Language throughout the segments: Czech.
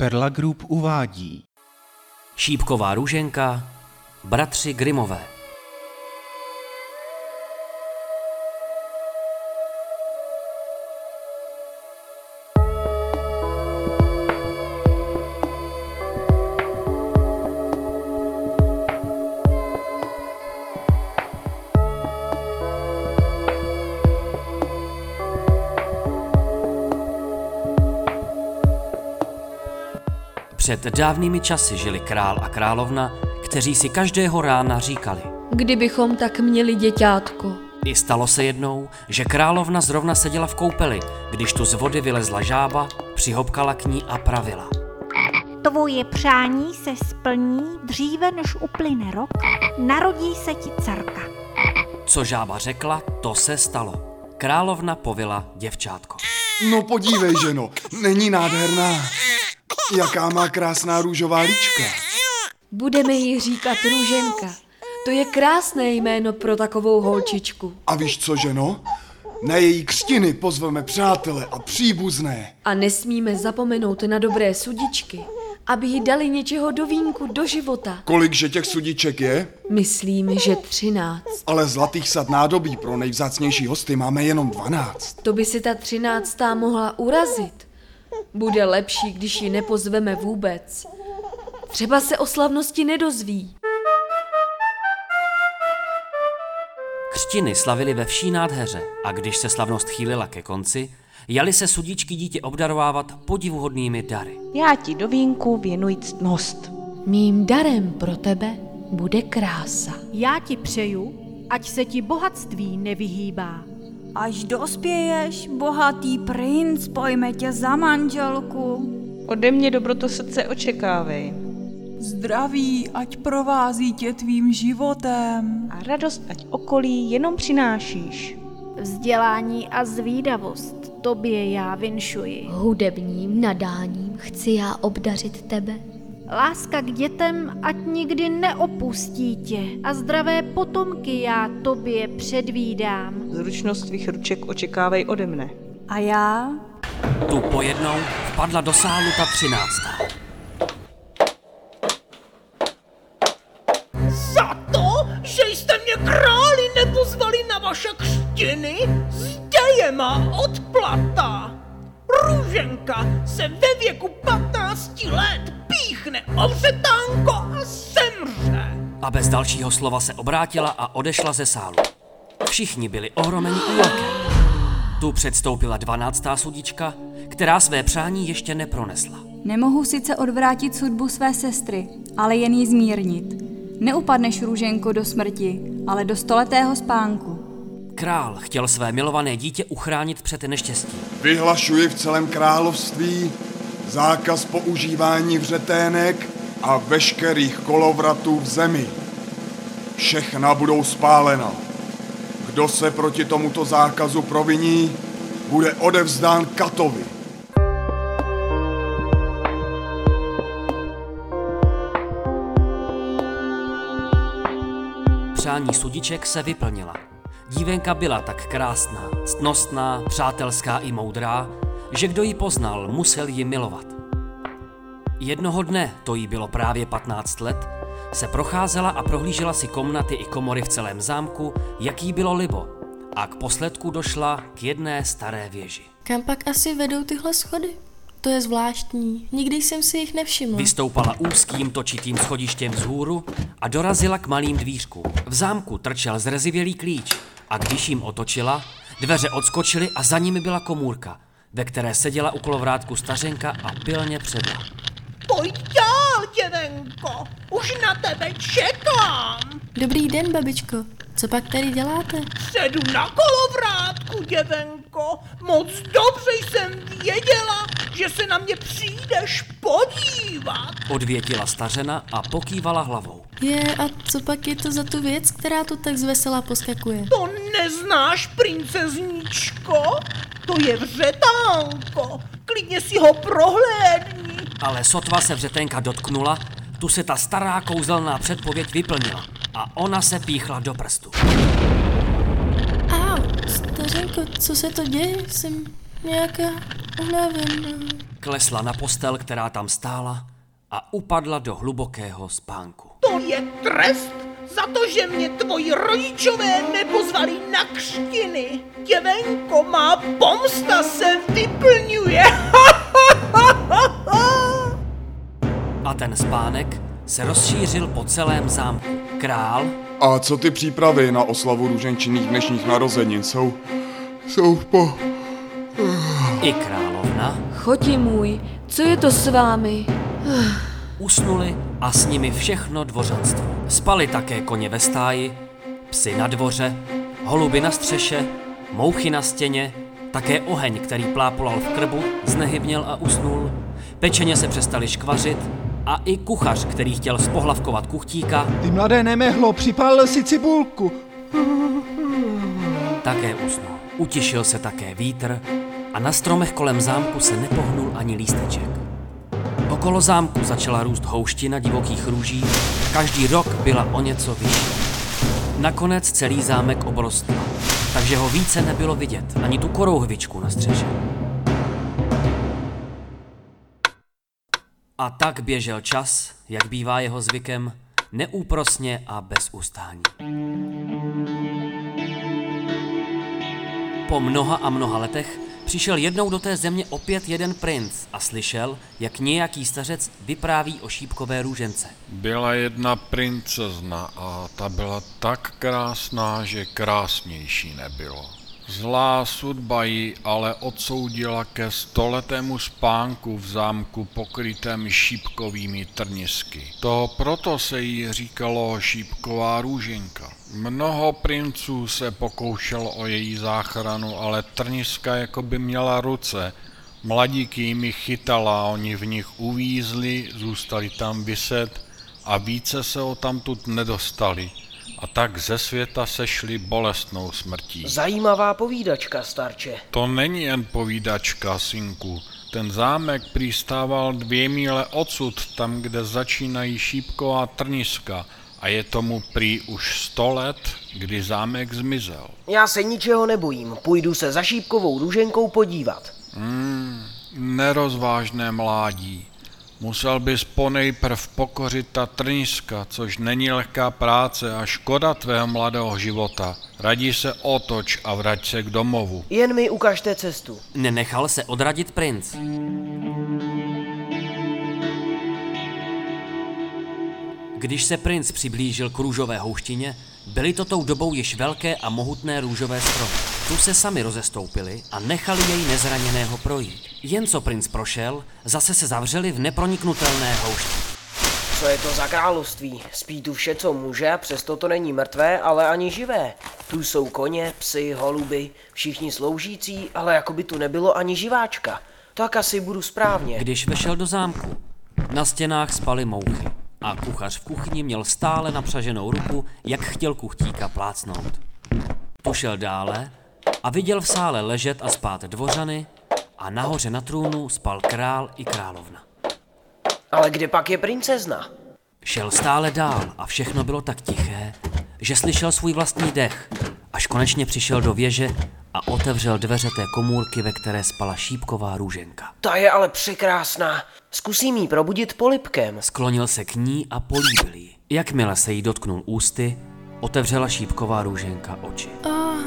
Perla Group uvádí Šípková růženka, bratři Grimové. Před dávnými časy žili král a královna, kteří si každého rána říkali. Kdybychom tak měli děťátko. I stalo se jednou, že královna zrovna seděla v koupeli, když tu z vody vylezla žába, přihopkala k ní a pravila. Tvoje přání se splní dříve, než uplyne rok, narodí se ti dcerka. Co žába řekla, to se stalo. Královna povila děvčátko. No podívej, ženo, není nádherná. Jaká má krásná růžová líčka. Budeme jí říkat Růženka. To je krásné jméno pro takovou holčičku. A víš co, ženo? Na její křtiny pozveme přátele a příbuzné. A nesmíme zapomenout na dobré sudičky, aby jí dali něčeho do vínku, do života. Kolikže těch sudiček je? Myslím, že třináct. Ale zlatých sad nádobí pro nejvzácnější hosty máme jenom dvanáct. To by si ta třináctá mohla urazit. Bude lepší, když ji nepozveme vůbec. Třeba se o slavnosti nedozví. Křtiny slavili ve vší nádheře a když se slavnost chýlila ke konci, jali se sudičky dítě obdarovávat podivuhodnými dary. Já ti do vínku věnuji ctnost. Mým darem pro tebe bude krása. Já ti přeju, ať se ti bohatství nevyhýbá. Až dospěješ, bohatý princ pojme tě za manželku. Ode mě dobroto srdce očekávej. Zdraví, ať provází tě tvým životem. A radost, ať okolí jenom přinášíš. Vzdělání a zvídavost tobě já vinšuji. Hudebním nadáním chci já obdařit tebe. Láska k dětem ať nikdy neopustí tě a zdravé potomky já tobě předvídám. Zručnost tvých ruček očekávej ode mne. A já? Tu pojednou vpadla do sálu ta třináctá. Za to, že jste mě králi nepozvali na vaše křtiny, zde je má odplata. Růženka se ve věku 15 let píchne o vřetánko a semře. A bez dalšího slova se obrátila a odešla ze sálu. Všichni byli ohromeni úlakem. Tu předstoupila dvanáctá sudička, která své přání ještě nepronesla. Nemohu sice odvrátit sudbu své sestry, ale jen ji zmírnit. Neupadneš, Růženko, do smrti, ale do stoletého spánku. Král chtěl své milované dítě uchránit před neštěstím. Vyhlašuji v celém království zákaz používání vřetének a veškerých kolovratů v zemi. Všechna budou spálena. Kdo se proti tomuto zákazu proviní, bude odevzdán katovi. Přání sudiček se vyplnila. Dívenka byla tak krásná, ctnostná, přátelská i moudrá, že kdo ji poznal, musel ji milovat. Jednoho dne, to jí bylo právě 15 let, se procházela a prohlížela si komnaty i komory v celém zámku, jak jí bylo libo. A k posledku došla k jedné staré věži. Kam pak asi vedou tyhle schody? To je zvláštní, nikdy jsem si jich nevšiml. Vystoupala úzkým točitým schodištěm vzhůru a dorazila k malým dvířkům. V zámku trčel zrezivělý klíč a když jim otočila, dveře odskočily a za nimi byla komůrka, ve které seděla u kolovrátku stařenka a pilně předla. Pojď dál, děvenko, už na tebe čekám. Dobrý den, babičko. Co pak tady děláte? Sedu na kolovrátku, děvenko. Moc dobře jsem věděla, že se na mě přijdeš podívat. Odvětila stařena a pokývala hlavou. Je, a co pak je to za tu věc, která tu tak zvesela poskakuje? To neznáš, princezničko? To je vřetánko. Klidně si ho prohlédni. Ale sotva se vřetenka dotknula, tu se ta stará kouzelná předpověď vyplnila a ona se píchla do prstu. A, stařenko, co se to děje? Jsem nějaká unavená. Klesla na postel, která tam stála a upadla do hlubokého spánku. To je trest za to, že mě tvoji rodičové nepozvali na křtiny. Děvenko, má pomsta se vyplňuje. A ten spánek se rozšířil po celém zámku. Král A co ty přípravy na oslavu růženčinných dnešních narozenin jsou... jsou po... i královna Choti můj, co je to s vámi? Usnuli a s nimi všechno dvořanstvo. Spali také koně ve stáji, psy na dvoře, holuby na střeše, mouchy na stěně, také oheň, který plápolal v krbu, znehybněl a usnul. Pečeně se přestali škvařit a i kuchař, který chtěl spohlavkovat kuchtíka, Ty mladé nemehlo, připálil si cibulku. také usnul. Utišil se také vítr a na stromech kolem zámku se nepohnul ani lísteček. Okolo zámku začala růst houština divokých růží, každý rok byla o něco vyšší. Nakonec celý zámek obrostl, takže ho více nebylo vidět, ani tu korouhvičku na střeše. A tak běžel čas, jak bývá jeho zvykem, neúprosně a bez ustání. Po mnoha a mnoha letech přišel jednou do té země opět jeden princ a slyšel, jak nějaký stařec vypráví o šípkové růžence. Byla jedna princezna a ta byla tak krásná, že krásnější nebylo. Zlá sudba ji ale odsoudila ke stoletému spánku v zámku pokrytém šípkovými trnisky. To proto se jí říkalo šípková růženka. Mnoho princů se pokoušelo o její záchranu, ale trniska jako by měla ruce. Mladíky jimi chytala, oni v nich uvízli, zůstali tam vyset a více se o tamtud nedostali. A tak ze světa sešli bolestnou smrtí. Zajímavá povídačka, starče. To není jen povídačka, synku. Ten zámek přistával dvě míle odsud, tam, kde začínají šípková trniska. A je tomu prý už sto let, kdy zámek zmizel. Já se ničeho nebojím, půjdu se za šípkovou růženkou podívat. Hmm, nerozvážné mládí. Musel bys ponejprv pokořit ta trniska, což není lehká práce a škoda tvého mladého života. Radí se otoč a vrať se k domovu. Jen mi ukažte cestu. Nenechal se odradit princ. Když se princ přiblížil k růžové houštině, byly to tou dobou již velké a mohutné růžové stromy. Tu se sami rozestoupili a nechali jej nezraněného projít. Jen co princ prošel, zase se zavřeli v neproniknutelné houšti. Co je to za království? Spí tu vše, co může a přesto to není mrtvé, ale ani živé. Tu jsou koně, psy, holuby, všichni sloužící, ale jako by tu nebylo ani živáčka. Tak asi budu správně. Když vešel do zámku, na stěnách spaly mouchy a kuchař v kuchyni měl stále napřaženou ruku, jak chtěl kuchtíka plácnout. Tu šel dále a viděl v sále ležet a spát dvořany a nahoře na trůnu spal král i královna. Ale kde pak je princezna? Šel stále dál a všechno bylo tak tiché, že slyšel svůj vlastní dech, až konečně přišel do věže a otevřel dveře té komůrky, ve které spala šípková růženka. Ta je ale překrásná. Zkusím jí probudit polipkem. Sklonil se k ní a políbil ji. Jakmile se jí dotknul ústy, otevřela šípková růženka oči. Oh,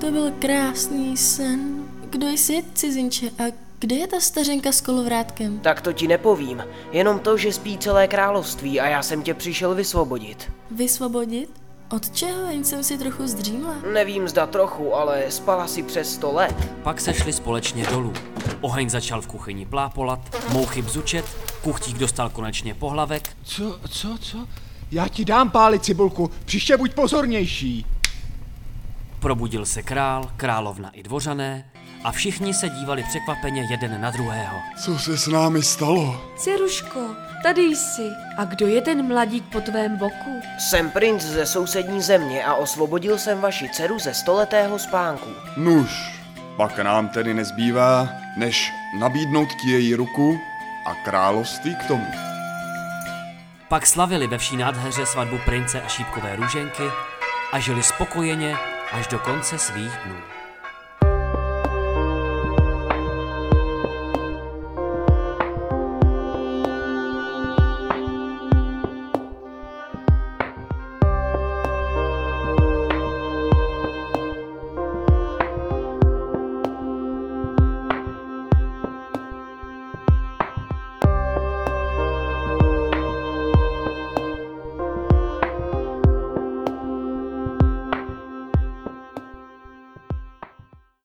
to byl krásný sen. Kdo jsi, cizinče, a kde je ta stařenka s kolovrátkem? Tak to ti nepovím. Jenom to, že spí celé království a já jsem tě přišel vysvobodit. Vysvobodit? Od čeho? Jen jsem si trochu zdřímla. Nevím zda trochu, ale spala si přes sto let. Pak se šli společně dolů. Oheň začal v kuchyni plápolat, mouchy bzučet, kuchtík dostal konečně pohlavek. Co, co, co? Já ti dám pálit cibulku, příště buď pozornější. Probudil se král, královna i dvořané a všichni se dívali překvapeně jeden na druhého. Co se s námi stalo? Ceruško, tady jsi. A kdo je ten mladík po tvém boku? Jsem princ ze sousední země a osvobodil jsem vaši dceru ze stoletého spánku. Nuž, pak nám tedy nezbývá, než nabídnout ti její ruku a království k tomu. Pak slavili ve vší nádheře svatbu prince a šípkové růženky a žili spokojeně až do konce svých dnů.